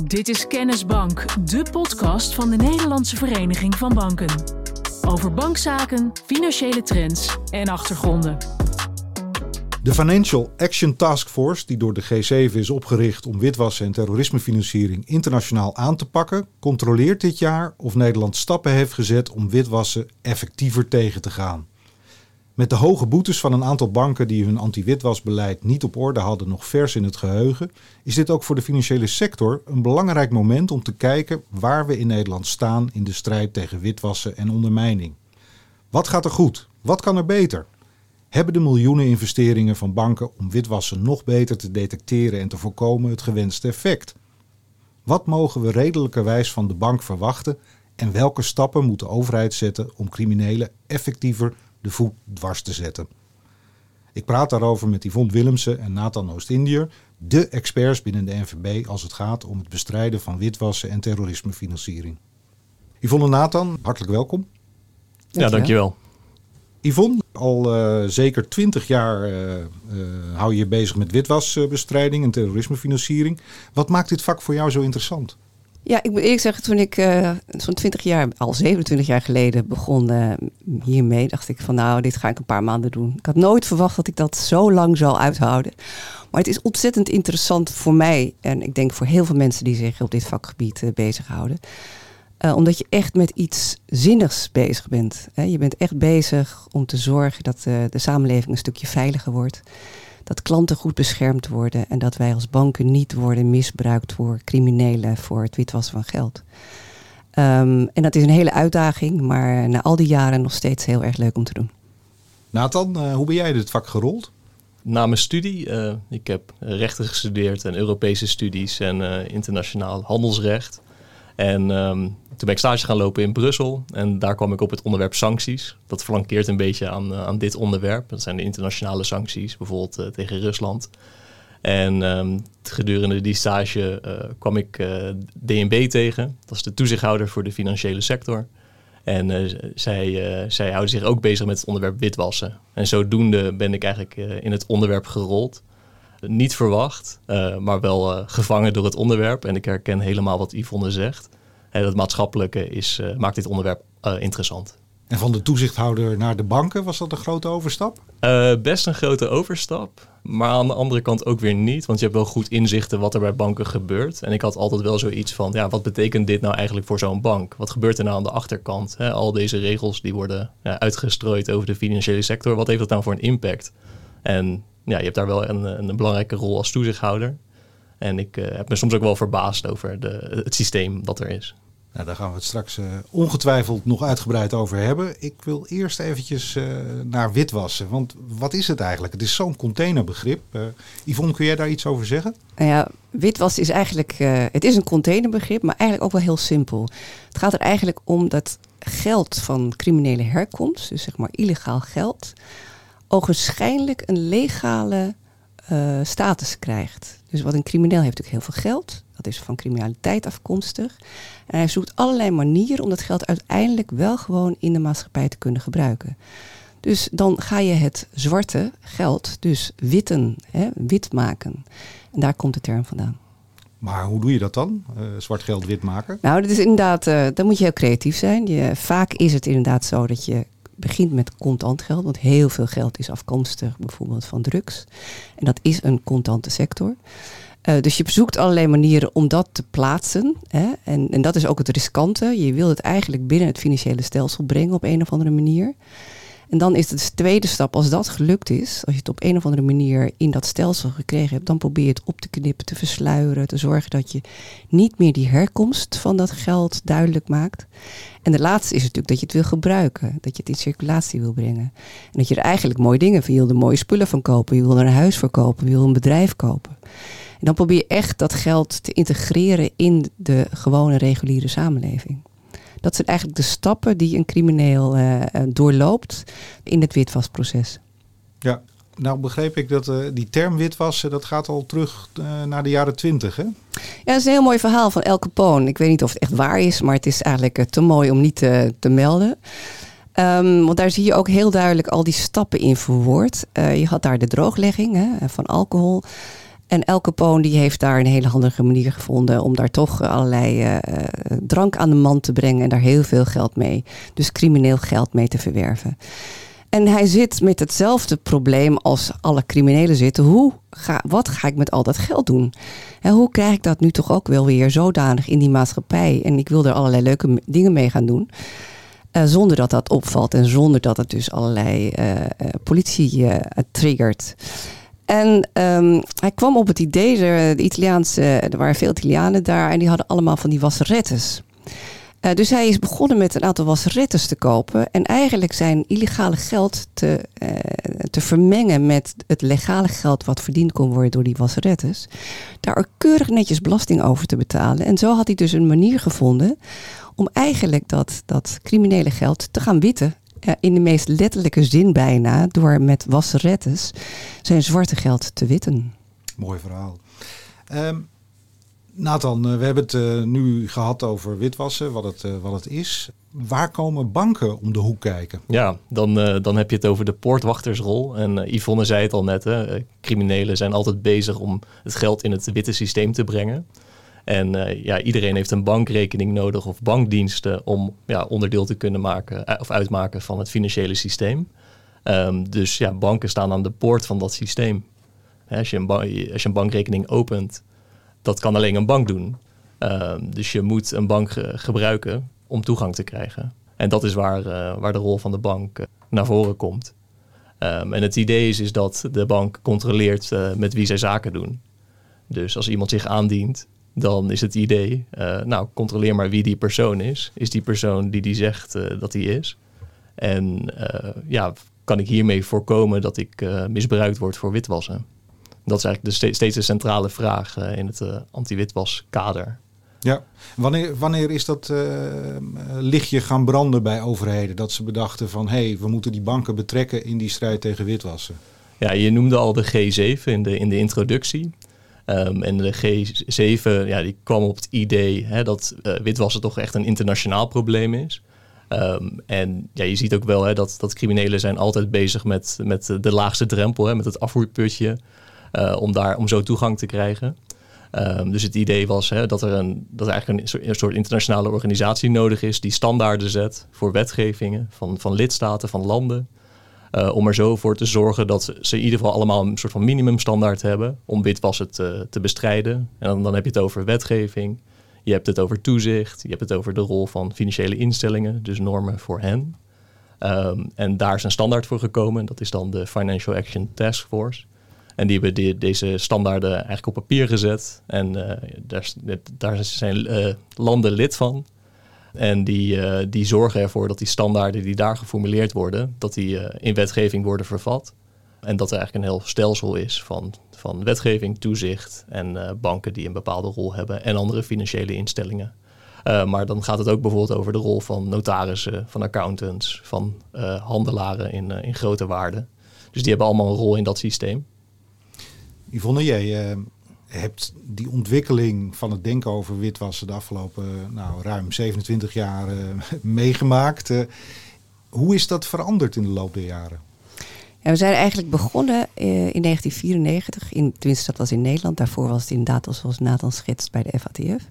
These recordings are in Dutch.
Dit is Kennisbank, de podcast van de Nederlandse Vereniging van Banken. Over bankzaken, financiële trends en achtergronden. De Financial Action Task Force, die door de G7 is opgericht om witwassen en terrorismefinanciering internationaal aan te pakken, controleert dit jaar of Nederland stappen heeft gezet om witwassen effectiever tegen te gaan. Met de hoge boetes van een aantal banken die hun anti-witwasbeleid niet op orde hadden nog vers in het geheugen, is dit ook voor de financiële sector een belangrijk moment om te kijken waar we in Nederland staan in de strijd tegen witwassen en ondermijning. Wat gaat er goed? Wat kan er beter? Hebben de miljoenen investeringen van banken om witwassen nog beter te detecteren en te voorkomen het gewenste effect? Wat mogen we redelijkerwijs van de bank verwachten en welke stappen moet de overheid zetten om criminelen effectiever de voet dwars te zetten. Ik praat daarover met Yvonne Willemsen en Nathan Oost-Indiër, de experts binnen de NVB als het gaat om het bestrijden van witwassen en terrorismefinanciering. Yvonne en Nathan, hartelijk welkom. Ja, dankjewel. Yvonne, al uh, zeker twintig jaar uh, uh, hou je je bezig met witwasbestrijding en terrorismefinanciering. Wat maakt dit vak voor jou zo interessant? Ja, ik moet eerlijk zeggen, toen ik uh, zo'n 20 jaar, al 27 jaar geleden begon uh, hiermee, dacht ik van nou, dit ga ik een paar maanden doen. Ik had nooit verwacht dat ik dat zo lang zou uithouden. Maar het is ontzettend interessant voor mij en ik denk voor heel veel mensen die zich op dit vakgebied uh, bezighouden. omdat je echt met iets zinnigs bezig bent. Hè? Je bent echt bezig om te zorgen dat de samenleving een stukje veiliger wordt dat klanten goed beschermd worden en dat wij als banken niet worden misbruikt voor criminelen voor het witwassen van geld. Um, en dat is een hele uitdaging, maar na al die jaren nog steeds heel erg leuk om te doen. Nathan, uh, hoe ben jij dit vak gerold? Na mijn studie, uh, ik heb rechten gestudeerd en Europese studies en uh, internationaal handelsrecht. En um, toen ben ik stage gaan lopen in Brussel en daar kwam ik op het onderwerp sancties. Dat flankeert een beetje aan, uh, aan dit onderwerp. Dat zijn de internationale sancties, bijvoorbeeld uh, tegen Rusland. En um, gedurende die stage uh, kwam ik DNB tegen. Dat is de toezichthouder voor de financiële sector. En zij, zij houden zich ook bezig met het onderwerp witwassen. En zodoende ben ik eigenlijk in het onderwerp gerold niet verwacht, maar wel gevangen door het onderwerp. En ik herken helemaal wat Yvonne zegt. En dat maatschappelijke is, uh, maakt dit onderwerp interessant. En van de toezichthouder naar de banken, was dat een grote overstap? best een grote overstap. Maar aan de andere kant ook weer niet. Want je hebt wel goed inzichten wat er bij banken gebeurt. En ik had altijd wel zoiets van, ja, wat betekent dit nou eigenlijk voor zo'n bank? Wat gebeurt er nou aan de achterkant? Al deze regels die worden ja, uitgestrooid over de financiële sector. Wat heeft dat nou voor een impact? En ja, je hebt daar wel een, een belangrijke rol als toezichthouder. En ik uh, heb me soms ook wel verbaasd over de, het systeem dat er is. Nou, daar gaan we het straks uh, ongetwijfeld nog uitgebreid over hebben. Ik wil eerst eventjes uh, naar witwassen. Want wat is het eigenlijk? Het is zo'n containerbegrip. Yvonne, kun jij daar iets over zeggen? Nou ja, witwassen is eigenlijk... het is een containerbegrip, maar eigenlijk ook wel heel simpel. Het gaat er eigenlijk om dat geld van criminele herkomst... dus zeg maar illegaal geld ogenschijnlijk een legale status krijgt. Dus wat een crimineel heeft natuurlijk heel veel geld. Dat is van criminaliteit afkomstig. En hij zoekt allerlei manieren om dat geld uiteindelijk wel gewoon in de maatschappij te kunnen gebruiken. Dus dan ga je het zwarte geld dus witten, hè, wit maken. En daar komt de term vandaan. Maar hoe doe je dat dan? Uh, zwart geld wit maken? Nou, dat is inderdaad, uh, dan moet je heel creatief zijn. Je, vaak is het inderdaad zo dat je begint met contant geld, want heel veel geld is afkomstig bijvoorbeeld van drugs. En dat is een contante sector. Uh, dus je zoekt allerlei manieren om dat te plaatsen. Hè? En, en dat is ook het riskante. Je wil het eigenlijk binnen het financiële stelsel brengen op een of andere manier. En dan is de tweede stap, als dat gelukt is, als je het op een of andere manier in dat stelsel gekregen hebt, dan probeer je het op te knippen, te versluieren, te zorgen dat je niet meer die herkomst van dat geld duidelijk maakt. En de laatste is natuurlijk dat je het wil gebruiken, dat je het in circulatie wil brengen. En dat je er eigenlijk mooie dingen van, je wil er mooie spullen van kopen, je wil er een huis voor kopen, je wil een bedrijf kopen. En dan probeer je echt dat geld te integreren in de gewone reguliere samenleving. Dat zijn eigenlijk de stappen die een crimineel uh, doorloopt in het witwasproces. Ja, nou begreep ik dat uh, die term witwassen, dat gaat al terug uh, naar de jaren twintig, hè? Ja, dat is een heel mooi verhaal van El Capone. Ik weet niet of het echt waar is, maar het is eigenlijk te mooi om niet te, te melden. Um, want daar zie je ook heel duidelijk al die stappen in verwoord. je had daar de drooglegging hè, van alcohol. En El Capone die heeft daar een hele handige manier gevonden om daar toch allerlei uh, drank aan de man te brengen en daar heel veel geld mee, dus crimineel geld mee te verwerven. En hij zit met hetzelfde probleem als alle criminelen zitten. Hoe ga, wat ga ik met al dat geld doen? En hoe krijg ik dat nu toch ook wel weer zodanig in die maatschappij? En ik wil er allerlei leuke dingen mee gaan doen. Zonder dat dat opvalt en zonder dat het dus allerlei politie triggert. En um, hij kwam op het idee, de, de Italiaanse, er waren veel Italianen daar en die hadden allemaal van die wasserettes. Uh, dus hij is begonnen met een aantal wasserettes te kopen. En eigenlijk zijn illegale geld te, uh, te vermengen met het legale geld wat verdiend kon worden door die wasserettes. Daar keurig netjes belasting over te betalen. En zo had hij dus een manier gevonden om eigenlijk dat, dat criminele geld te gaan witten in de meest letterlijke zin bijna, door met wasserettes zijn zwarte geld te witten. Mooi verhaal. Um, Nathan, eh, we hebben het uh, nu gehad over witwassen, wat het, uh, wat het is. Waar komen banken om de hoek kijken? Ja, dan, dan heb je het over de poortwachtersrol. En Yvonne zei het al net, hè, criminelen zijn altijd bezig om het geld in het witte systeem te brengen. En uh, ja, iedereen heeft een bankrekening nodig of bankdiensten om ja, onderdeel te kunnen maken uh, of uitmaken van het financiële systeem. Um, dus ja, banken staan aan de poort van dat systeem. Als, je een als je een bankrekening opent, dat kan alleen een bank doen. Um, dus je moet een bank ge gebruiken om toegang te krijgen. En dat is waar, uh, waar de rol van de bank naar voren komt. Um, en het idee is, is dat de bank controleert met wie zij zaken doen. Dus als iemand zich aandient, dan is het idee, uh, nou, controleer maar wie die persoon is. Is die persoon die die zegt uh, dat hij is? En uh, ja, kan ik hiermee voorkomen dat ik misbruikt word voor witwassen? Dat is eigenlijk de ste steeds de centrale vraag in het anti-witwaskader. Ja, wanneer, wanneer is dat lichtje gaan branden bij overheden? Dat ze bedachten van, hé, hey, we moeten die banken betrekken in die strijd tegen witwassen. Ja, je noemde al de G7 in de, in de introductie. Um, en de G7 ja, die kwam op het idee hè, dat uh, witwassen toch echt een internationaal probleem is. Um, en ja, je ziet ook wel hè, dat, dat criminelen zijn altijd bezig met, met de laagste drempel, hè, met het afvoerputje, uh, om, daar, om zo toegang te krijgen. Um, dus het idee was hè, dat, er een, dat er eigenlijk een soort, een soort internationale organisatie nodig is die standaarden zet voor wetgevingen van, van lidstaten, van landen. Uh, om er zo voor te zorgen dat ze in ieder geval allemaal een soort van minimumstandaard hebben om witwassen te, te bestrijden. En dan, dan heb je het over wetgeving, je hebt het over toezicht, je hebt het over de rol van financiële instellingen, dus normen voor hen. Um, en daar is een standaard voor gekomen, dat is dan de Financial Action Task Force. En die hebben deze standaarden eigenlijk op papier gezet. En uh, daar, daar, zijn uh, landen lid van. En die, uh, die zorgen ervoor dat die standaarden die daar geformuleerd worden, dat die uh, in wetgeving worden vervat. En dat er eigenlijk een heel stelsel is van, van wetgeving, toezicht en uh, banken die een bepaalde rol hebben en andere financiële instellingen. maar dan gaat het ook bijvoorbeeld over de rol van notarissen, van accountants, van handelaren in, in grote waarden. Dus die hebben allemaal een rol in dat systeem. Yvonne, jij hebt die ontwikkeling van het denken over witwassen de afgelopen nou, ruim 27 jaar uh, meegemaakt. Uh, hoe is dat veranderd in de loop der jaren? We zijn eigenlijk begonnen uh, in 1994, in, tenminste dat was in Nederland. Daarvoor was het inderdaad, zoals Nathan schetst, bij de FATF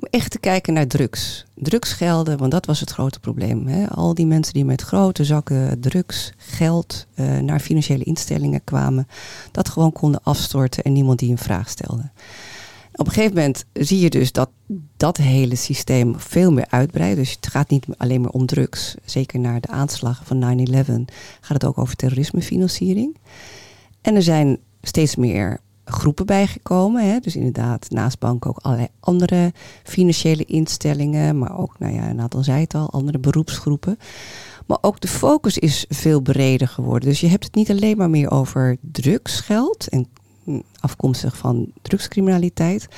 om echt te kijken naar drugs. Drugsgelden, want dat was het grote probleem. Hè? Al die mensen die met grote zakken drugs, geld uh, naar financiële instellingen kwamen, dat gewoon konden afstorten en niemand die een vraag stelde. Op een gegeven moment zie je dus dat dat hele systeem veel meer uitbreidt. Dus het gaat niet alleen maar om drugs. Zeker naar de aanslagen van 9-11 gaat het ook over terrorismefinanciering. En er zijn steeds meer groepen bijgekomen. Hè? Dus inderdaad, naast banken ook allerlei andere financiële instellingen. Maar ook, nou ja, Nathan zei het al, andere beroepsgroepen. Maar ook de focus is veel breder geworden. Dus je hebt het niet alleen maar meer over drugsgeld en afkomstig van drugscriminaliteit.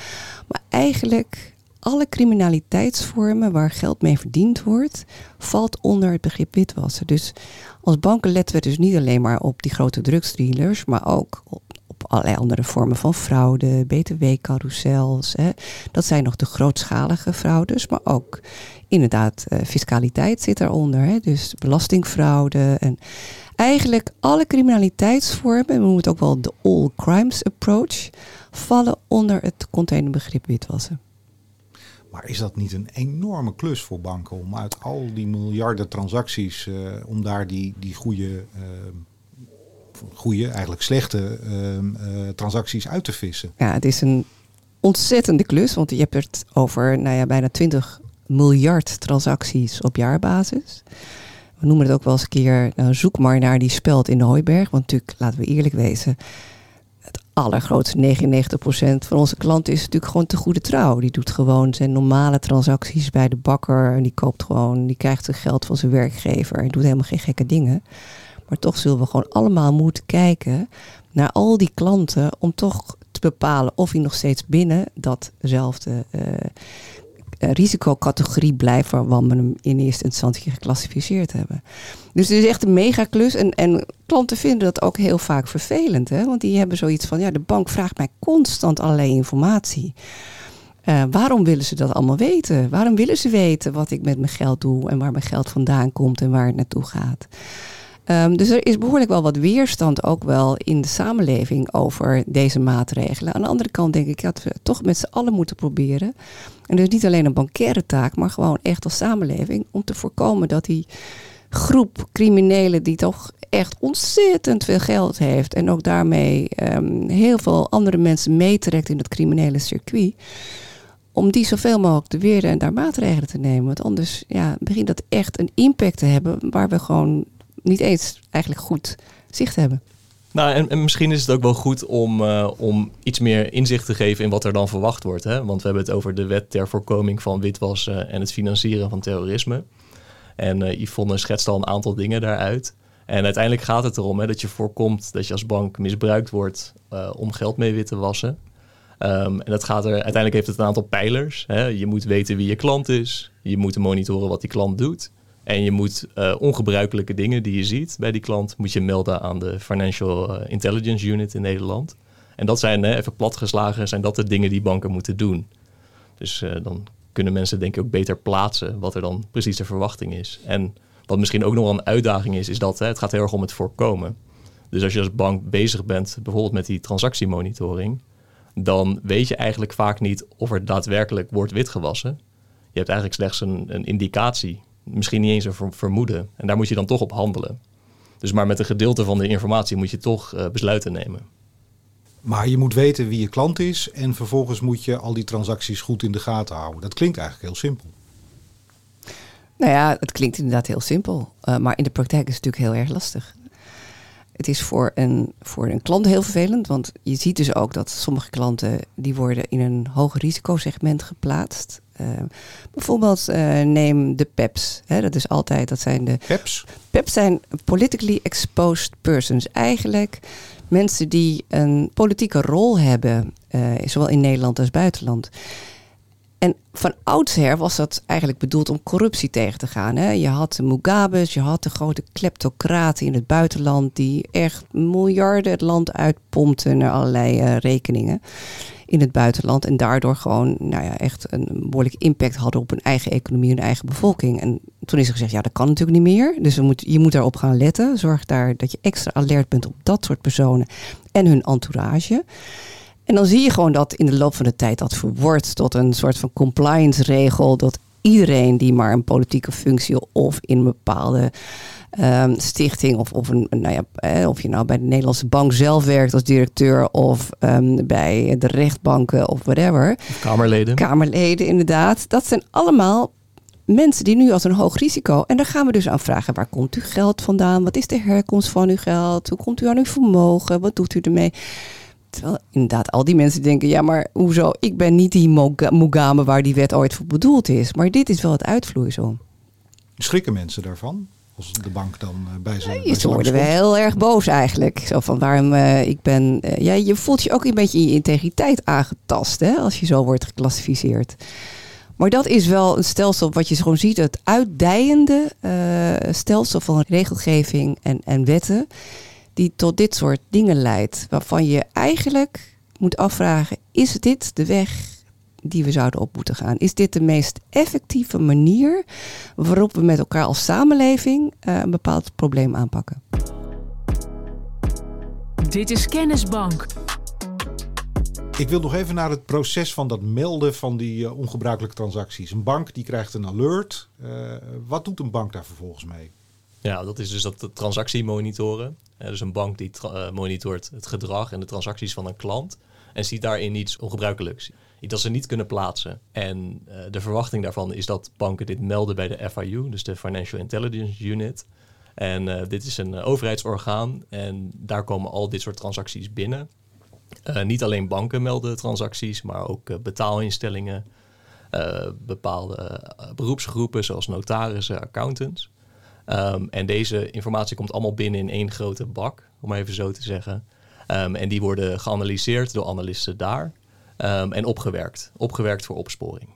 Maar eigenlijk alle criminaliteitsvormen waar geld mee verdiend wordt, valt onder het begrip witwassen. Dus als banken letten we dus niet alleen maar op die grote drugsdealers, maar ook op allerlei andere vormen van fraude, btw-carousels. Dat zijn nog de grootschalige fraudes, maar ook inderdaad uh, fiscaliteit zit daaronder. Hè? Dus belastingfraude en eigenlijk alle criminaliteitsvormen, we het ook wel de all crimes approach, vallen onder het containerbegrip witwassen. Maar is dat niet een enorme klus voor banken om uit al die miljarden transacties, uh, om daar die, die goede, uh, goede, eigenlijk slechte uh, transacties uit te vissen? Ja, het is een ontzettende klus, want je hebt het over nou ja, bijna 20 miljard transacties op jaarbasis. We noemen het ook wel eens een keer, nou, zoek maar naar die speld in de hooiberg. Want natuurlijk, laten we eerlijk wezen, het allergrootste 99% van onze klanten is natuurlijk gewoon te goede trouw. Die doet gewoon zijn normale transacties bij de bakker. En die koopt gewoon, die krijgt zijn geld van zijn werkgever. En doet helemaal geen gekke dingen. Maar toch zullen we gewoon allemaal moeten kijken naar al die klanten om toch te bepalen of hij nog steeds binnen datzelfde uh, risicocategorie blijft waarvan we hem in eerste instantie geclassificeerd hebben. Dus het is echt een mega klus. En, en klanten vinden dat ook heel vaak vervelend. Hè? Want die hebben zoiets van, ja, de bank vraagt mij constant allerlei informatie. Uh, waarom willen ze dat allemaal weten? Waarom willen ze weten wat ik met mijn geld doe en waar mijn geld vandaan komt en waar het naartoe gaat? Um, dus er is behoorlijk wel wat weerstand ook wel in de samenleving over deze maatregelen. Aan de andere kant denk ik dat we toch met z'n allen moeten proberen. En dus niet alleen een bankaire taak, maar gewoon echt als samenleving om te voorkomen dat die groep criminelen die toch echt ontzettend veel geld heeft en ook daarmee um, heel veel andere mensen meetrekt in het criminele circuit, om die zoveel mogelijk te weren en daar maatregelen te nemen. Want anders ja, begint dat echt een impact te hebben waar we gewoon niet eens eigenlijk goed zicht hebben. Nou, en, en, misschien is het ook wel goed om, uh, om iets meer inzicht te geven in wat er dan verwacht wordt. Hè? Want we hebben het over de wet ter voorkoming van witwassen en het financieren van terrorisme. En uh, Yvonne schetst al een aantal dingen daaruit. En uiteindelijk gaat het erom hè, dat je voorkomt dat je als bank misbruikt wordt uh, om geld mee wit te wassen. Um, en dat gaat er, uiteindelijk heeft het een aantal pijlers. Hè. Je moet weten wie je klant is. Je moet monitoren wat die klant doet. En je moet uh, ongebruikelijke dingen die je ziet bij die klant, moet je melden aan de Financial Intelligence Unit in Nederland. En dat zijn, even platgeslagen, zijn dat de dingen die banken moeten doen. Dus uh, dan kunnen mensen denk ik ook beter plaatsen wat er dan precies de verwachting is. En wat misschien ook nog wel een uitdaging is, is dat het gaat heel erg om het voorkomen. Dus als je als bank bezig bent, bijvoorbeeld met die transactiemonitoring, dan weet je eigenlijk vaak niet of er daadwerkelijk wordt witgewassen. Je hebt eigenlijk slechts een, een indicatie, misschien niet eens een vermoeden. En daar moet je dan toch op handelen. Dus maar met een gedeelte van de informatie moet je toch uh, besluiten nemen. Maar je moet weten wie je klant is en vervolgens moet je al die transacties goed in de gaten houden. Dat klinkt eigenlijk heel simpel. Nou ja, het klinkt inderdaad heel simpel. Uh, maar in de praktijk is het natuurlijk heel erg lastig. Het is voor een, voor een klant heel vervelend, want je ziet dus ook dat sommige klanten die worden in een hoog risicosegment geplaatst. Uh, bijvoorbeeld uh, neem de PEPs. Hè, dat is altijd, dat zijn de... PEPs? PEPs zijn politically exposed persons. Eigenlijk mensen die een politieke rol hebben, uh, zowel in Nederland als buitenland. En van oudsher was dat eigenlijk bedoeld om corruptie tegen te gaan. Hè? Je had de Mugabe's, je had de grote kleptocraten in het buitenland die echt miljarden het land uitpompten naar allerlei uh, rekeningen in het buitenland. En daardoor gewoon nou ja, echt een behoorlijk impact hadden op hun eigen economie hun eigen bevolking. En toen is er gezegd, ja, dat kan natuurlijk niet meer. Dus we moet, je moet daarop gaan letten. Zorg daar dat je extra alert bent op dat soort personen en hun entourage. En dan zie je gewoon dat in de loop van de tijd dat verwordt tot een soort van compliance regel. Dat iedereen die maar een politieke functie of in een bepaalde um, stichting of, of, een, nou ja, eh, of je nou bij de Nederlandse bank zelf werkt als directeur of um, bij de rechtbanken of whatever. Kamerleden. Kamerleden, inderdaad. Dat zijn allemaal mensen die nu als een hoog risico. En daar gaan we dus aan vragen: waar komt uw geld vandaan? Wat is de herkomst van uw geld? Hoe komt u aan uw vermogen? Wat doet u ermee? Terwijl inderdaad al die mensen denken, ja maar hoezo, ik ben niet die Mugabe waar die wet ooit voor bedoeld is. Maar dit is wel het uitvloeisel. Schrikken mensen daarvan? Als de bank dan uh, bij ze. Nee, ze worden wel heel erg boos eigenlijk. Zo van waarom uh, ik ben. Uh, ja, je voelt je ook een beetje in je integriteit aangetast hè, als je zo wordt geclassificeerd. Maar dat is wel een stelsel wat je gewoon ziet, het uitdijende stelsel van regelgeving en, en wetten die tot dit soort dingen leidt. Waarvan je eigenlijk moet afvragen: is dit de weg die we zouden op moeten gaan? Is dit de meest effectieve manier waarop we met elkaar als samenleving uh, een bepaald probleem aanpakken? Dit is Kennisbank. Ik wil nog even naar het proces van dat melden van die uh, ongebruikelijke transacties. Een bank die krijgt een alert. Uh, wat doet een bank daar vervolgens mee? Ja, dat is dus dat de transactie monitoren. Dus een bank die monitort het gedrag en de transacties van een klant. En ziet daarin iets ongebruikelijks. Iets dat ze niet kunnen plaatsen. En de verwachting daarvan is dat banken dit melden bij de FIU, dus de Financial Intelligence Unit. En dit is een overheidsorgaan en daar komen al dit soort transacties binnen. Niet alleen banken melden transacties, maar ook betaalinstellingen, bepaalde beroepsgroepen zoals notarissen, accountants. Um, en deze informatie komt allemaal binnen in één grote bak, om even zo te zeggen. Um, en die worden geanalyseerd door analisten daar um, en opgewerkt. Opgewerkt voor opsporing.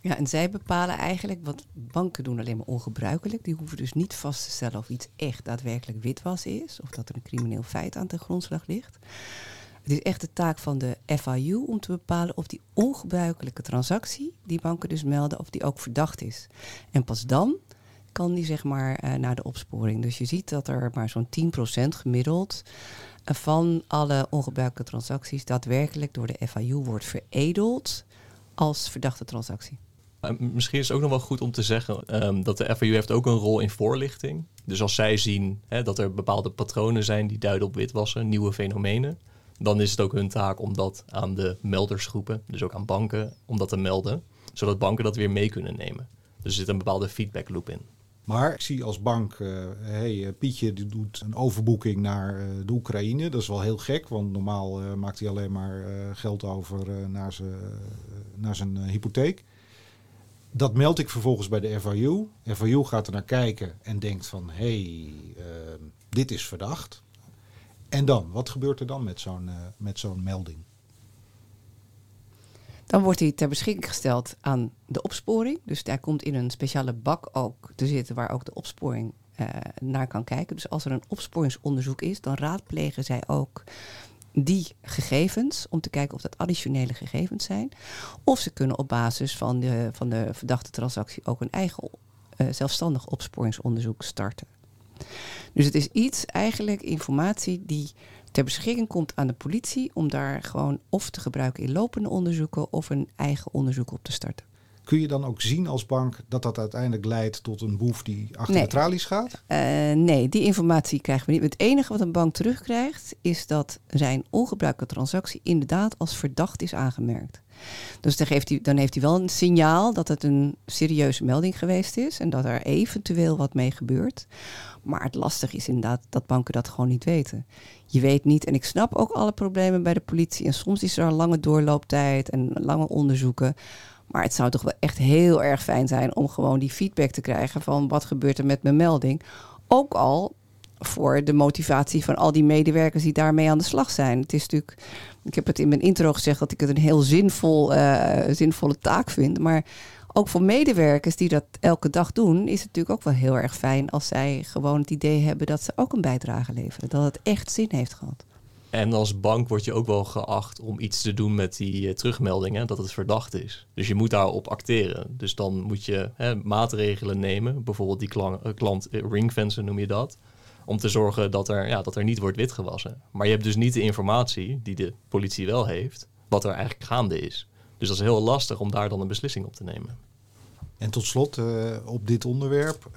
Ja, en zij bepalen eigenlijk wat banken doen alleen maar ongebruikelijk. Die hoeven dus niet vast te stellen of iets echt daadwerkelijk witwas is, of dat er een crimineel feit aan ten grondslag ligt. Het is echt de taak van de FIU om te bepalen of die ongebruikelijke transactie, die banken dus melden, of die ook verdacht is. En pas dan kan die zeg maar uh, naar de opsporing. Dus je ziet dat er maar zo'n 10% gemiddeld uh, van alle ongebruikelijke transacties daadwerkelijk door de FIU wordt veredeld als verdachte transactie. Misschien is het ook nog wel goed om te zeggen um, dat de FIU heeft ook een rol in voorlichting. Dus als zij zien hè, dat er bepaalde patronen zijn die duiden op witwassen, nieuwe fenomenen, dan is het ook hun taak om dat aan de meldersgroepen, dus ook aan banken, om dat te melden, zodat banken dat weer mee kunnen nemen. Dus er zit een bepaalde feedback loop in. Maar ik zie als bank, uh, hey, Pietje die doet een overboeking naar uh, de Oekraïne. Dat is wel heel gek, want normaal maakt hij alleen maar geld over naar, zijn, naar zijn hypotheek. Dat meld ik vervolgens bij de FIU. FIU gaat er naar kijken en denkt van, hey, dit is verdacht. En dan, wat gebeurt er dan met zo'n met zo'n melding? Dan wordt hij ter beschikking gesteld aan de opsporing. Dus daar komt in een speciale bak ook te zitten waar ook de opsporing uh, naar kan kijken. Dus als er een opsporingsonderzoek is, dan raadplegen zij ook die gegevens om te kijken of dat additionele gegevens zijn. Of ze kunnen op basis van de, van de verdachte transactie ook een eigen uh, zelfstandig opsporingsonderzoek starten. Dus het is iets, eigenlijk informatie die ter beschikking komt aan de politie om daar gewoon of te gebruiken in lopende onderzoeken of een eigen onderzoek op te starten. Kun je dan ook zien als bank dat dat uiteindelijk leidt tot een boef die achter nee. de tralies gaat? Uh, nee, die informatie krijgen we niet. Het enige wat een bank terugkrijgt is dat zijn ongebruikelijke transactie inderdaad als verdacht is aangemerkt. Dus dan, geeft hij, dan heeft hij wel een signaal dat het een serieuze melding geweest is en dat er eventueel wat mee gebeurt. Maar het lastige is inderdaad dat banken dat gewoon niet weten. Je weet niet, en ik snap ook alle problemen bij de politie. En soms is er een lange doorlooptijd en lange onderzoeken. Maar het zou toch wel echt heel erg fijn zijn om gewoon die feedback te krijgen van wat gebeurt er met mijn melding. Ook al voor de motivatie van al die medewerkers die daarmee aan de slag zijn. Het is natuurlijk, ik heb het in mijn intro gezegd dat ik het een heel zinvol, uh, zinvolle taak vind. Maar ook voor medewerkers die dat elke dag doen, is het natuurlijk ook wel heel erg fijn als zij gewoon het idee hebben dat ze ook een bijdrage leveren. Dat het echt zin heeft gehad. En als bank word je ook wel geacht om iets te doen met die uh, terugmeldingen, dat het verdacht is. Dus je moet daarop acteren. Dus dan moet je hè, maatregelen nemen, bijvoorbeeld die klant, uh, klant ringfencen noem je dat om te zorgen dat er, ja, dat er niet wordt witgewassen. Maar je hebt dus niet de informatie die de politie wel heeft, wat er eigenlijk gaande is. Dus dat is heel lastig om daar dan een beslissing op te nemen. En tot slot uh, op dit onderwerp,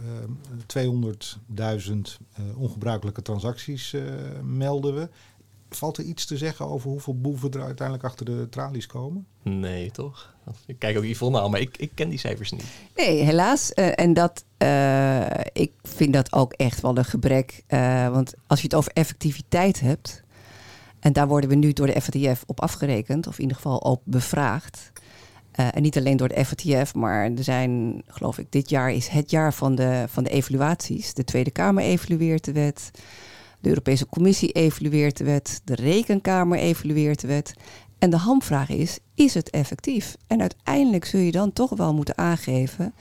uh, 200.000 uh, ongebruikelijke transacties melden we. Valt er iets te zeggen over hoeveel boeven er uiteindelijk achter de tralies komen? Nee, toch? Ik kijk ook Yvonne aan, maar ik, ik ken die cijfers niet. Nee, helaas. Uh, en dat, uh, ik vind dat ook echt wel een gebrek. Uh, want als je het over effectiviteit hebt... en daar worden we nu door de FATF op afgerekend... of in ieder geval op bevraagd... en niet alleen door de FATF, maar er zijn, geloof ik, dit jaar is het jaar van de, van de evaluaties. De Tweede Kamer evalueert de wet... De Europese Commissie evalueert de wet, de Rekenkamer evalueert de wet. En de hamvraag is, is het effectief? En uiteindelijk zul je dan toch wel moeten aangeven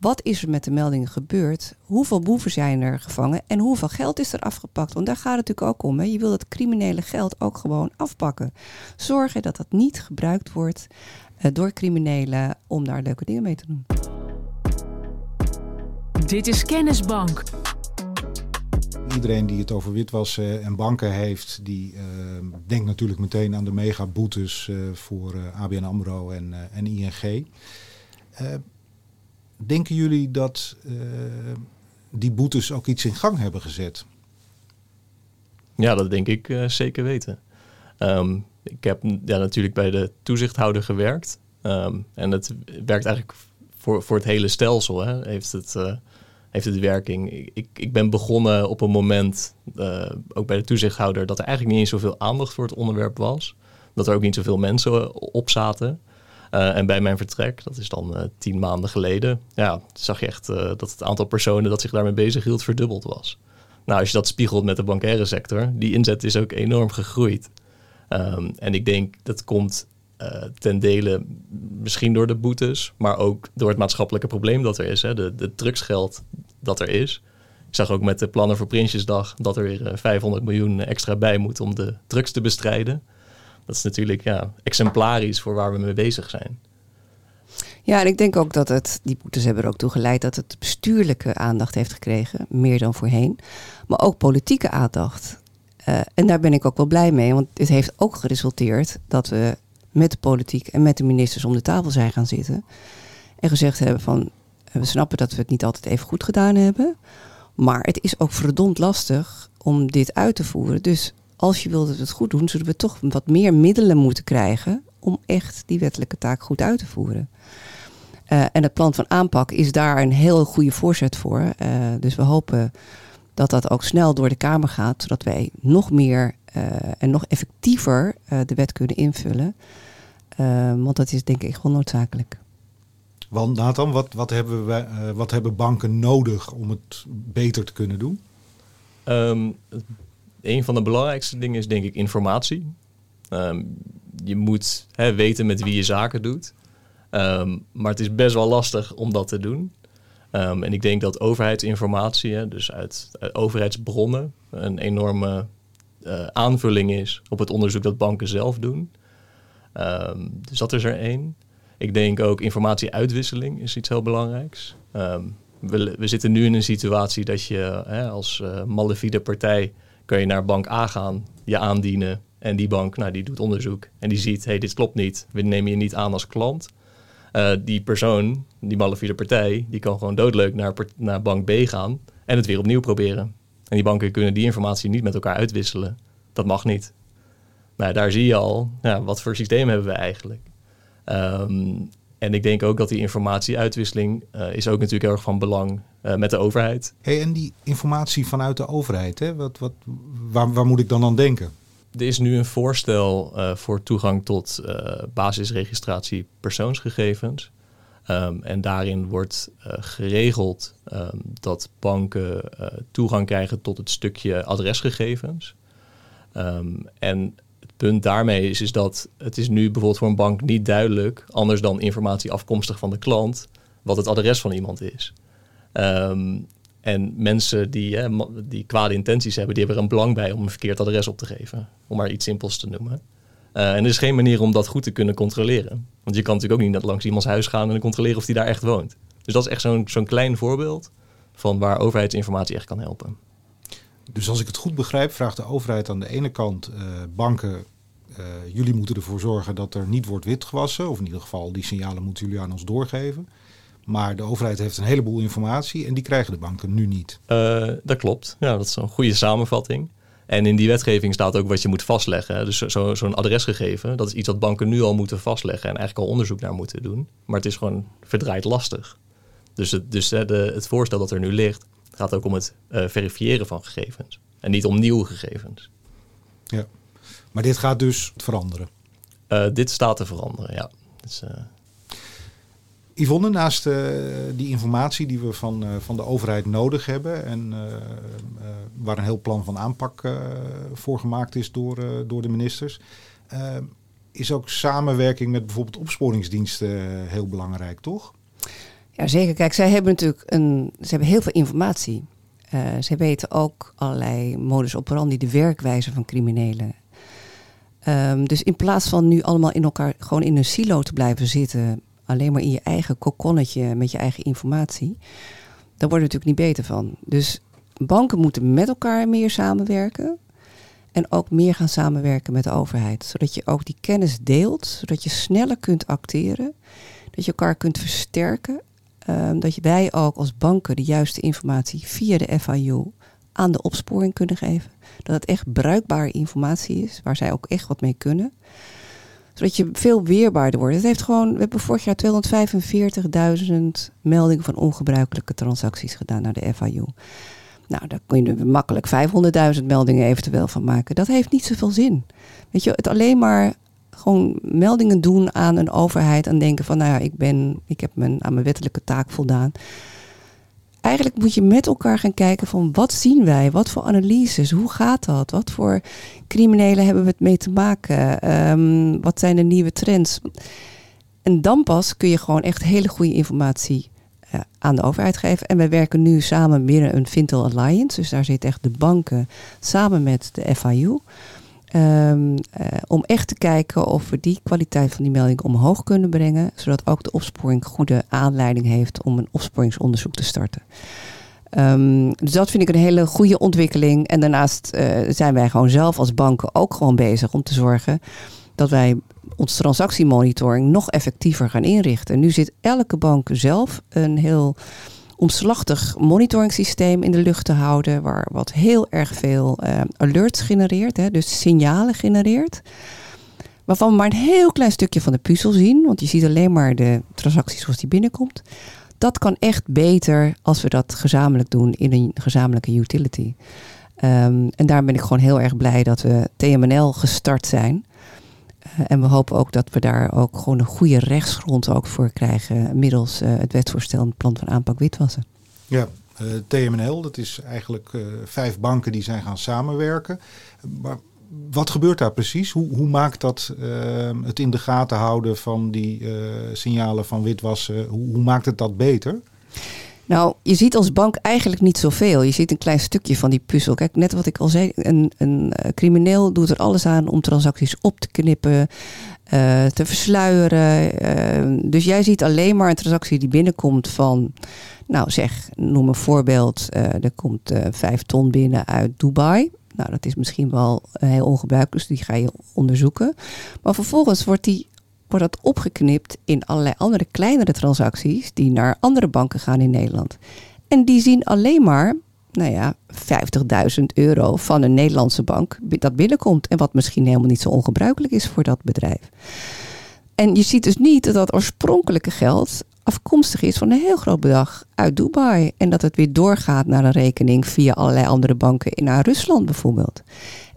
Wat is er met de meldingen gebeurd? Hoeveel boeven zijn er gevangen? En hoeveel geld is er afgepakt? Want daar gaat het natuurlijk ook om. Hè? Je wil het criminele geld ook gewoon afpakken. Zorgen dat dat niet gebruikt wordt uh, door criminelen om daar leuke dingen mee te doen. Dit is Kennisbank. Iedereen die het over witwassen en banken heeft, die uh, denkt natuurlijk meteen aan de megaboetes uh, voor ABN AMRO en, ING. denken jullie dat die boetes ook iets in gang hebben gezet? Ja, dat denk ik zeker weten. Um, ik heb ja, natuurlijk bij de toezichthouder gewerkt. Um, en het werkt eigenlijk voor, voor het hele stelsel. Hè, heeft, het, heeft het werking. Ik, ik ben begonnen op een moment, uh, ook bij de toezichthouder, dat er eigenlijk niet eens zoveel aandacht voor het onderwerp was. Dat er ook niet zoveel mensen op zaten. Uh, en bij mijn vertrek, dat is dan tien maanden geleden, ja, zag je echt dat het aantal personen dat zich daarmee bezig hield verdubbeld was. Nou, als je dat spiegelt met de bankaire sector, die inzet is ook enorm gegroeid. Um, en ik denk dat komt uh, ten dele misschien door de boetes, maar ook door het maatschappelijke probleem dat er is. Hè? De, de drugsgeld dat er is. Ik zag ook met de plannen voor Prinsjesdag dat er weer 500 eh, miljoen extra bij moet om de drugs te bestrijden. Dat is natuurlijk ja, exemplarisch voor waar we mee bezig zijn. Ja, en ik denk ook dat het, die boetes hebben er ook toe geleid dat het bestuurlijke aandacht heeft gekregen, meer dan voorheen. Maar ook politieke aandacht. Uh, en daar ben ik ook wel blij mee, want het heeft ook geresulteerd dat we met de politiek en met de ministers om de tafel zijn gaan zitten. En gezegd hebben van, we snappen dat we het niet altijd even goed gedaan hebben. Maar het is ook verdomd lastig om dit uit te voeren. Dus als je wilt dat we het goed doen, zullen we toch wat meer middelen moeten krijgen om echt die wettelijke taak goed uit te voeren. Uh, en het plan van aanpak is daar een heel goede voorzet voor. Uh, dus we hopen dat dat ook snel door de Kamer gaat, zodat wij nog meer uh, en nog effectiever de wet kunnen invullen. Uh, want dat is denk ik gewoon noodzakelijk. Want Nathan, wat, wat, hebben, wij, wat hebben banken nodig om het beter te kunnen doen? Um, een van de belangrijkste dingen is denk ik informatie. Um, je moet hè, weten met wie je zaken doet. Um, maar het is best wel lastig om dat te doen. Um, en ik denk dat overheidsinformatie, hè, dus uit, uit, overheidsbronnen, een enorme uh, aanvulling is op het onderzoek dat banken zelf doen. Um, dus dat is er één. Ik denk ook informatieuitwisseling is iets heel belangrijks. Um, we, zitten nu in een situatie dat je hè, als uh, malafide partij kun je naar bank A gaan, je aandienen en die bank nou, die doet onderzoek en die ziet, hey, dit klopt niet, we nemen je niet aan als klant. Uh, die persoon, die malafide partij, die kan gewoon doodleuk naar, naar bank B gaan en het weer opnieuw proberen. En die banken kunnen die informatie niet met elkaar uitwisselen. Dat mag niet. Nou, daar zie je al, ja, wat voor systeem hebben we eigenlijk. Um, en ik denk ook dat die informatieuitwisseling uh, is ook natuurlijk heel erg van belang uh, met de overheid. Hey, en die informatie vanuit de overheid, hè? Wat, wat, waar, waar moet ik dan aan denken? Er is nu een voorstel uh, voor toegang tot basisregistratie persoonsgegevens. Um, en daarin wordt geregeld um, dat banken toegang krijgen tot het stukje adresgegevens. Um, en punt daarmee is, is dat het is nu bijvoorbeeld voor een bank niet duidelijk, anders dan informatie afkomstig van de klant, wat het adres van iemand is. en mensen die, eh, die kwade intenties hebben, die hebben er een belang bij om een verkeerd adres op te geven. Om maar iets simpels te noemen. Uh, en er is geen manier om dat goed te kunnen controleren. Want je kan natuurlijk ook niet langs iemands huis gaan en controleren of die daar echt woont. Dus dat is echt zo'n zo'n klein voorbeeld van waar overheidsinformatie echt kan helpen. Dus als ik het goed begrijp, vraagt de overheid aan de ene kant uh, banken, uh, jullie moeten ervoor zorgen dat er niet wordt witgewassen. Of in ieder geval, die signalen moeten jullie aan ons doorgeven. Maar de overheid heeft een heleboel informatie en die krijgen de banken nu niet. dat klopt. Ja, dat is een goede samenvatting. En in die wetgeving staat ook wat je moet vastleggen. Dus zo'n zo adresgegeven, dat is iets wat banken nu al moeten vastleggen en eigenlijk al onderzoek naar moeten doen. Maar het is gewoon verdraaid lastig. Dus het, dus de, het voorstel dat er nu ligt, gaat ook om het uh, verifiëren van gegevens. En niet om nieuwe gegevens. Ja, maar dit gaat dus veranderen? Uh, dit staat te veranderen, ja. Dus, uh, Yvonne, naast die informatie die we van, van de overheid nodig hebben en waar een heel plan van aanpak voor gemaakt is door, door de ministers, is ook samenwerking met bijvoorbeeld opsporingsdiensten heel belangrijk, toch? Ja, zeker. Kijk, zij hebben natuurlijk een, ze hebben heel veel informatie. Uh, zij weten ook allerlei modus operandi, de werkwijze van criminelen. Um, dus in plaats van nu allemaal in elkaar gewoon in een silo te blijven zitten, alleen maar in je eigen kokonnetje met je eigen informatie, daar word je natuurlijk niet beter van. Dus banken moeten met elkaar meer samenwerken. En ook meer gaan samenwerken met de overheid. Zodat je ook die kennis deelt, zodat je sneller kunt acteren. Dat je elkaar kunt versterken. Um, dat wij ook als banken de juiste informatie via de FIU aan de opsporing kunnen geven. Dat het echt bruikbare informatie is, waar zij ook echt wat mee kunnen. Zodat je veel weerbaarder wordt. Het heeft gewoon, we hebben vorig jaar 245.000 meldingen van ongebruikelijke transacties gedaan naar de FIU. Nou, daar kun je makkelijk 500.000 meldingen eventueel van maken. Dat heeft niet zoveel zin. Weet je, het alleen maar gewoon meldingen doen aan een overheid en denken van, nou ja, ik ben, ik heb mijn, aan mijn wettelijke taak voldaan. Eigenlijk moet je met elkaar gaan kijken van wat zien wij, wat voor analyses, hoe gaat dat, wat voor criminelen hebben we het mee te maken, ehm, wat zijn de nieuwe trends. En dan pas kun je gewoon echt hele goede informatie uh, aan de overheid geven. En wij werken nu samen binnen een Fintel Alliance. Dus daar zitten echt de banken samen met de FIU. Um, uh, om echt te kijken of we die kwaliteit van die melding omhoog kunnen brengen. Zodat ook de opsporing goede aanleiding heeft om een opsporingsonderzoek te starten. Um, dus dat vind ik een hele goede ontwikkeling. En daarnaast uh, zijn wij gewoon zelf als banken ook gewoon bezig om te zorgen dat wij ons transactiemonitoring nog effectiever gaan inrichten. Nu zit elke bank zelf een heel omslachtig monitoringsysteem in de lucht te houden, waar wat heel erg veel uh, alerts genereert, hè, dus signalen genereert. Waarvan we maar een heel klein stukje van de puzzel zien, want je ziet alleen maar de transacties zoals die binnenkomt. Dat kan echt beter als we dat gezamenlijk doen in een gezamenlijke utility. Um, en daar ben ik gewoon heel erg blij dat we TMNL gestart zijn. Uh, en we hopen ook dat we daar ook gewoon een goede rechtsgrond ook voor krijgen. middels uh, het wetsvoorstel en het plan van aanpak witwassen. Ja, uh, TMNL, dat is eigenlijk vijf banken die zijn gaan samenwerken. Maar wat gebeurt daar precies? Hoe, hoe maakt dat het in de gaten houden van die signalen van witwassen? Hoe, hoe maakt het dat beter? Nou, je ziet als bank eigenlijk niet zoveel. Je ziet een klein stukje van die puzzel. Kijk, net wat ik al zei, een, een crimineel doet er alles aan om transacties op te knippen, uh, te versluieren. Uh, dus jij ziet alleen maar een transactie die binnenkomt van, nou zeg, noem een voorbeeld, er komt vijf ton binnen uit Dubai. Nou, dat is misschien wel heel ongebruikelijk, dus die ga je onderzoeken. Maar vervolgens wordt die wordt dat opgeknipt in allerlei andere kleinere transacties die naar andere banken gaan in Nederland. En die zien alleen maar, nou ja, 50.000 euro van een Nederlandse bank dat binnenkomt. En wat misschien helemaal niet zo ongebruikelijk is voor dat bedrijf. En je ziet dus niet dat dat oorspronkelijke geld afkomstig is van een heel groot bedrag uit Dubai. En dat het weer doorgaat naar een rekening via allerlei andere banken in naar Rusland bijvoorbeeld.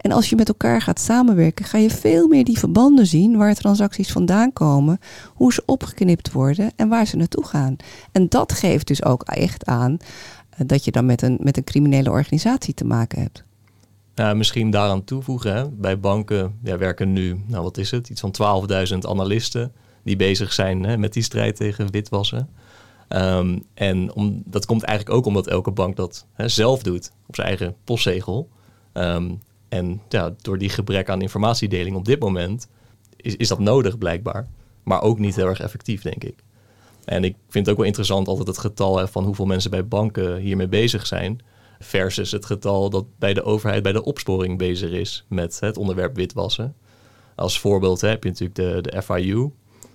En als je met elkaar gaat samenwerken, ga je veel meer die verbanden zien waar transacties vandaan komen, hoe ze opgeknipt worden en waar ze naartoe gaan. En dat geeft dus ook echt aan uh, dat je dan met een, met een criminele organisatie te maken hebt. Misschien daaraan toevoegen. Hè. Bij banken ja, werken nu, nou wat is het, iets van 12.000 analisten die bezig zijn hè, met die strijd tegen witwassen. Um, en om, dat komt eigenlijk ook omdat elke bank dat hè, zelf doet op zijn eigen postzegel. Um, en ja, door die gebrek aan informatiedeling op dit moment is, is dat nodig blijkbaar. Maar ook niet heel erg effectief, denk ik. En ik vind het ook wel interessant altijd het getal van hoeveel mensen bij banken hiermee bezig zijn. Versus het getal dat bij de overheid bij de opsporing bezig is met het onderwerp witwassen. Als voorbeeld hè, heb je natuurlijk de, de FIU.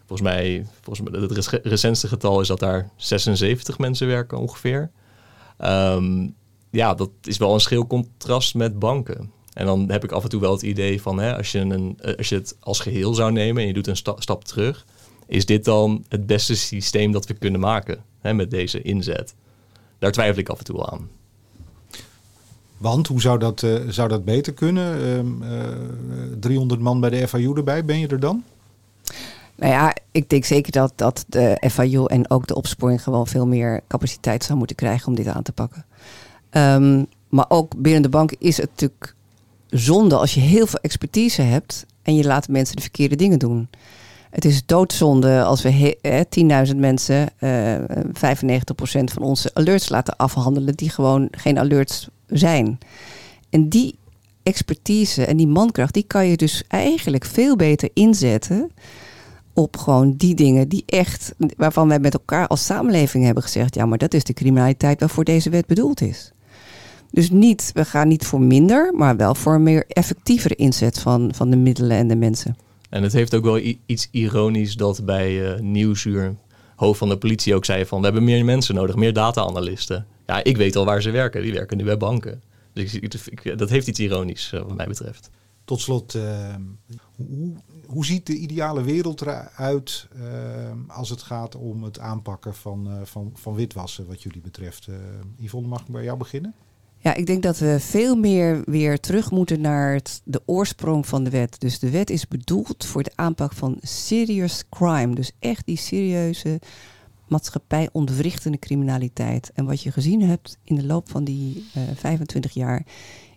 Volgens mij, volgens mij, het recentste getal is dat daar 76 mensen werken ongeveer. Um, ja, dat is wel een schil contrast met banken. En dan heb ik af en toe wel het idee van, hè, als, je een, eh, als je het als geheel zou nemen en je doet een sta stap terug, is dit dan het beste systeem dat we kunnen maken hè, met deze inzet? Daar twijfel ik af en toe aan. Want hoe zou dat, uh, zou dat beter kunnen? Uh, uh, 300 man bij de FIU erbij, ben je er dan? Nou ja, ik denk zeker dat, dat de FIU en ook de opsporing gewoon veel meer capaciteit zou moeten krijgen om dit aan te pakken. Um, maar ook binnen de bank is het natuurlijk zonde als je heel veel expertise hebt en je laat mensen de verkeerde dingen doen. Het is doodzonde als we 10.000 mensen, uh, 95% van onze alerts laten afhandelen, die gewoon geen alerts zijn. En die expertise en die mankracht, die kan je dus eigenlijk veel beter inzetten op gewoon die dingen die echt, waarvan wij met elkaar als samenleving hebben gezegd, ja, maar dat is de criminaliteit waarvoor deze wet bedoeld is. Dus niet, we gaan niet voor minder, maar wel voor een meer effectievere inzet van, van de middelen en de mensen. En het heeft ook wel iets ironisch dat bij uh, Nieuwsuur hoofd van de politie ook zei van we hebben meer mensen nodig, meer data-analysten. Ja, ik weet al waar ze werken. Die werken nu bij banken. Dus ik, ik, dat heeft iets ironisch uh, wat mij betreft. Tot slot, uh, hoe, hoe, ziet de ideale wereld eruit uh, als het gaat om het aanpakken van, van, van witwassen wat jullie betreft? Yvonne, mag ik bij jou beginnen? Ja, ik denk dat we veel meer weer terug moeten naar de oorsprong van de wet. Dus de wet is bedoeld voor de aanpak van serious crime. Dus echt die serieuze maatschappij ontwrichtende criminaliteit. En wat je gezien hebt in de loop van die uh, eh, 25 jaar,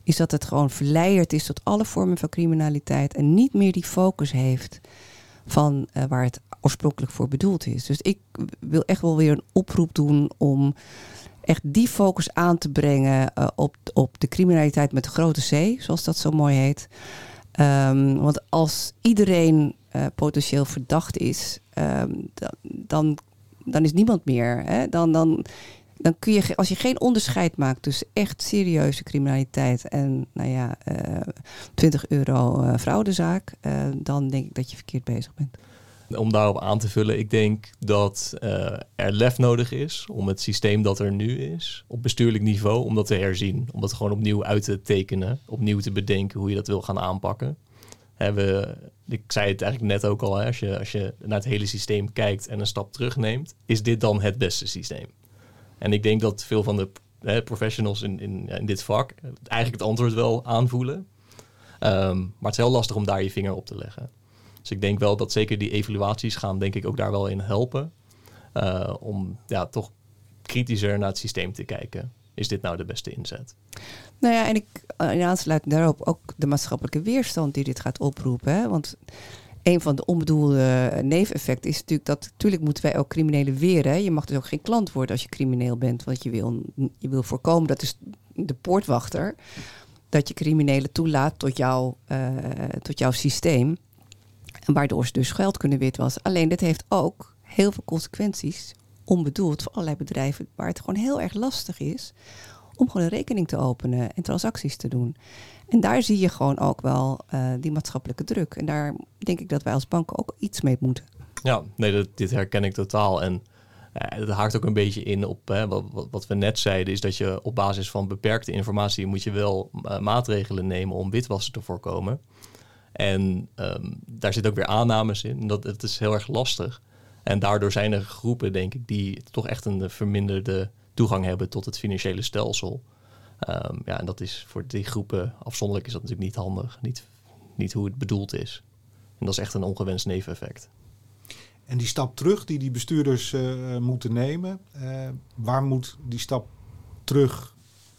is dat het gewoon verleiderd is tot alle vormen van criminaliteit en niet meer die focus heeft van uh, waar het oorspronkelijk voor bedoeld is. Dus ik wil echt wel weer een oproep doen om echt die focus aan te brengen uh, op, op de criminaliteit met de grote C, zoals dat zo mooi heet. Um, want als iedereen uh, potentieel verdacht is, um, dan, dan, is niemand meer. Hè? Dan, dan, dan kun je, als je geen onderscheid maakt tussen echt serieuze criminaliteit en, nou ja, uh, 20 euro fraudezaak, dan denk ik dat je verkeerd bezig bent om daarop aan te vullen, ik denk dat uh, er lef nodig is om het systeem dat er nu is, op bestuurlijk niveau, om dat te herzien. Om dat gewoon opnieuw uit te tekenen, opnieuw te bedenken hoe je dat wil gaan aanpakken. We, ik zei het eigenlijk net ook al, hè, als, je, als je naar het hele systeem kijkt en een stap terugneemt, is dit dan het beste systeem? En ik denk dat veel van de hè, professionals in, in, in dit vak eigenlijk het antwoord wel aanvoelen. Um, maar het is heel lastig om daar je vinger op te leggen. Dus ik denk wel dat zeker die evaluaties gaan, denk ik, ook daar wel in helpen. Uh, om ja, toch kritischer naar het systeem te kijken. Is dit nou de beste inzet? Nou ja, en ik uh, in aansluiting daarop ook de maatschappelijke weerstand die dit gaat oproepen. Want een van de onbedoelde neveneffecten is natuurlijk dat natuurlijk moeten wij ook criminelen weren. Je mag dus ook geen klant worden als je crimineel bent. Want je wil, je wil voorkomen, dat is de poortwachter, dat je criminelen toelaat tot, jou, uh, tot jouw systeem. En waardoor ze dus geld kunnen witwassen. Alleen dit heeft ook heel veel consequenties, onbedoeld, voor allerlei bedrijven, waar het gewoon heel erg lastig is om gewoon een rekening te openen en transacties te doen. En daar zie je gewoon ook wel uh, die maatschappelijke druk. En daar denk ik dat wij als banken ook iets mee moeten. Ja, nee, dat, dit herken ik totaal. En uh, dat haakt ook een beetje in op hè, wat, wat, we net zeiden, is dat je op basis van beperkte informatie moet je wel uh, maatregelen nemen om witwassen te voorkomen. En um, daar zit ook weer aannames in. Dat, is heel erg lastig. En daardoor zijn er groepen, denk ik, die toch echt een verminderde toegang hebben tot het financiële stelsel. Um, ja, en dat is voor die groepen afzonderlijk is dat natuurlijk niet handig. Niet, niet hoe het bedoeld is. En dat is echt een ongewenst neveneffect. En die stap terug die die bestuurders uh, moeten nemen, uh, waar moet die stap terug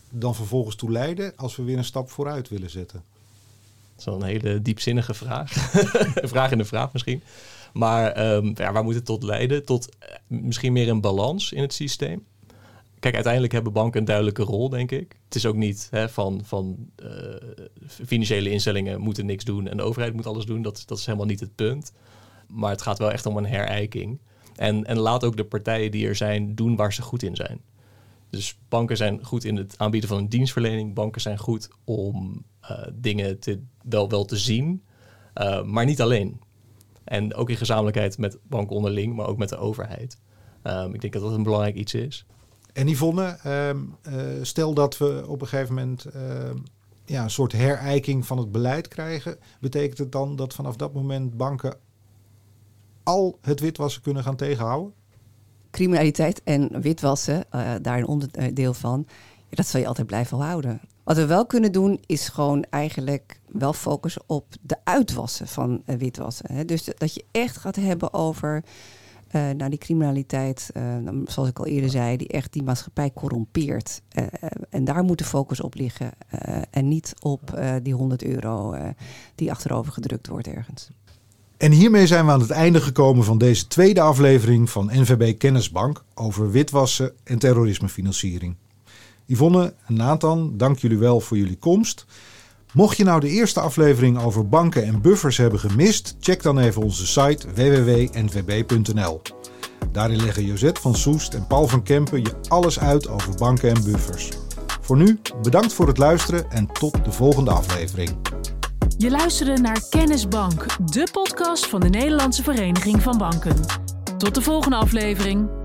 dan vervolgens toe leiden als we weer een stap vooruit willen zetten? Zo'n hele diepzinnige vraag. een vraag in de vraag misschien. Maar um, ja, waar moet het tot leiden? Tot uh, misschien meer een balans in het systeem. Kijk, uiteindelijk hebben banken een duidelijke rol, denk ik. Het is ook niet hè, van, van uh, financiële instellingen moeten niks doen en de overheid moet alles doen. Dat, dat is helemaal niet het punt. Maar het gaat wel echt om een herijking. En, en laat ook de partijen die er zijn doen waar ze goed in zijn. Dus banken zijn goed in het aanbieden van een dienstverlening. Banken zijn goed om dingen te, wel, wel te zien, uh, maar niet alleen. En ook in gezamenlijkheid met banken onderling, maar ook met de overheid. Um, ik denk dat dat een belangrijk iets is. En Yvonne, um, uh, stel dat we op een gegeven moment uh, ja, een soort herijking van het beleid krijgen. Betekent het dan dat vanaf dat moment banken al het witwassen kunnen gaan tegenhouden? Criminaliteit en witwassen, daar een onderdeel van, ja, dat zal je altijd blijven houden. Wat we wel kunnen doen, is gewoon eigenlijk wel focussen op de uitwassen van uh, witwassen. Hè. Dus dat je echt gaat hebben over uh, nou, die criminaliteit, uh, zoals ik al eerder zei, die echt die maatschappij corrompeert. en daar moet de focus op liggen. en niet op die 100 euro die achterover gedrukt wordt ergens. En hiermee zijn we aan het einde gekomen van deze tweede aflevering van NVB Kennisbank over witwassen en terrorismefinanciering. Yvonne en Nathan, dank jullie wel voor jullie komst. Mocht je nou de eerste aflevering over banken en buffers hebben gemist, check dan even onze site www.nvb.nl. Daarin leggen Josette van Soest en Paul van Kempen je alles uit over banken en buffers. Voor nu, bedankt voor het luisteren en tot de volgende aflevering. Je luisterde naar Kennisbank, de podcast van de Nederlandse Vereniging van Banken. Tot de volgende aflevering.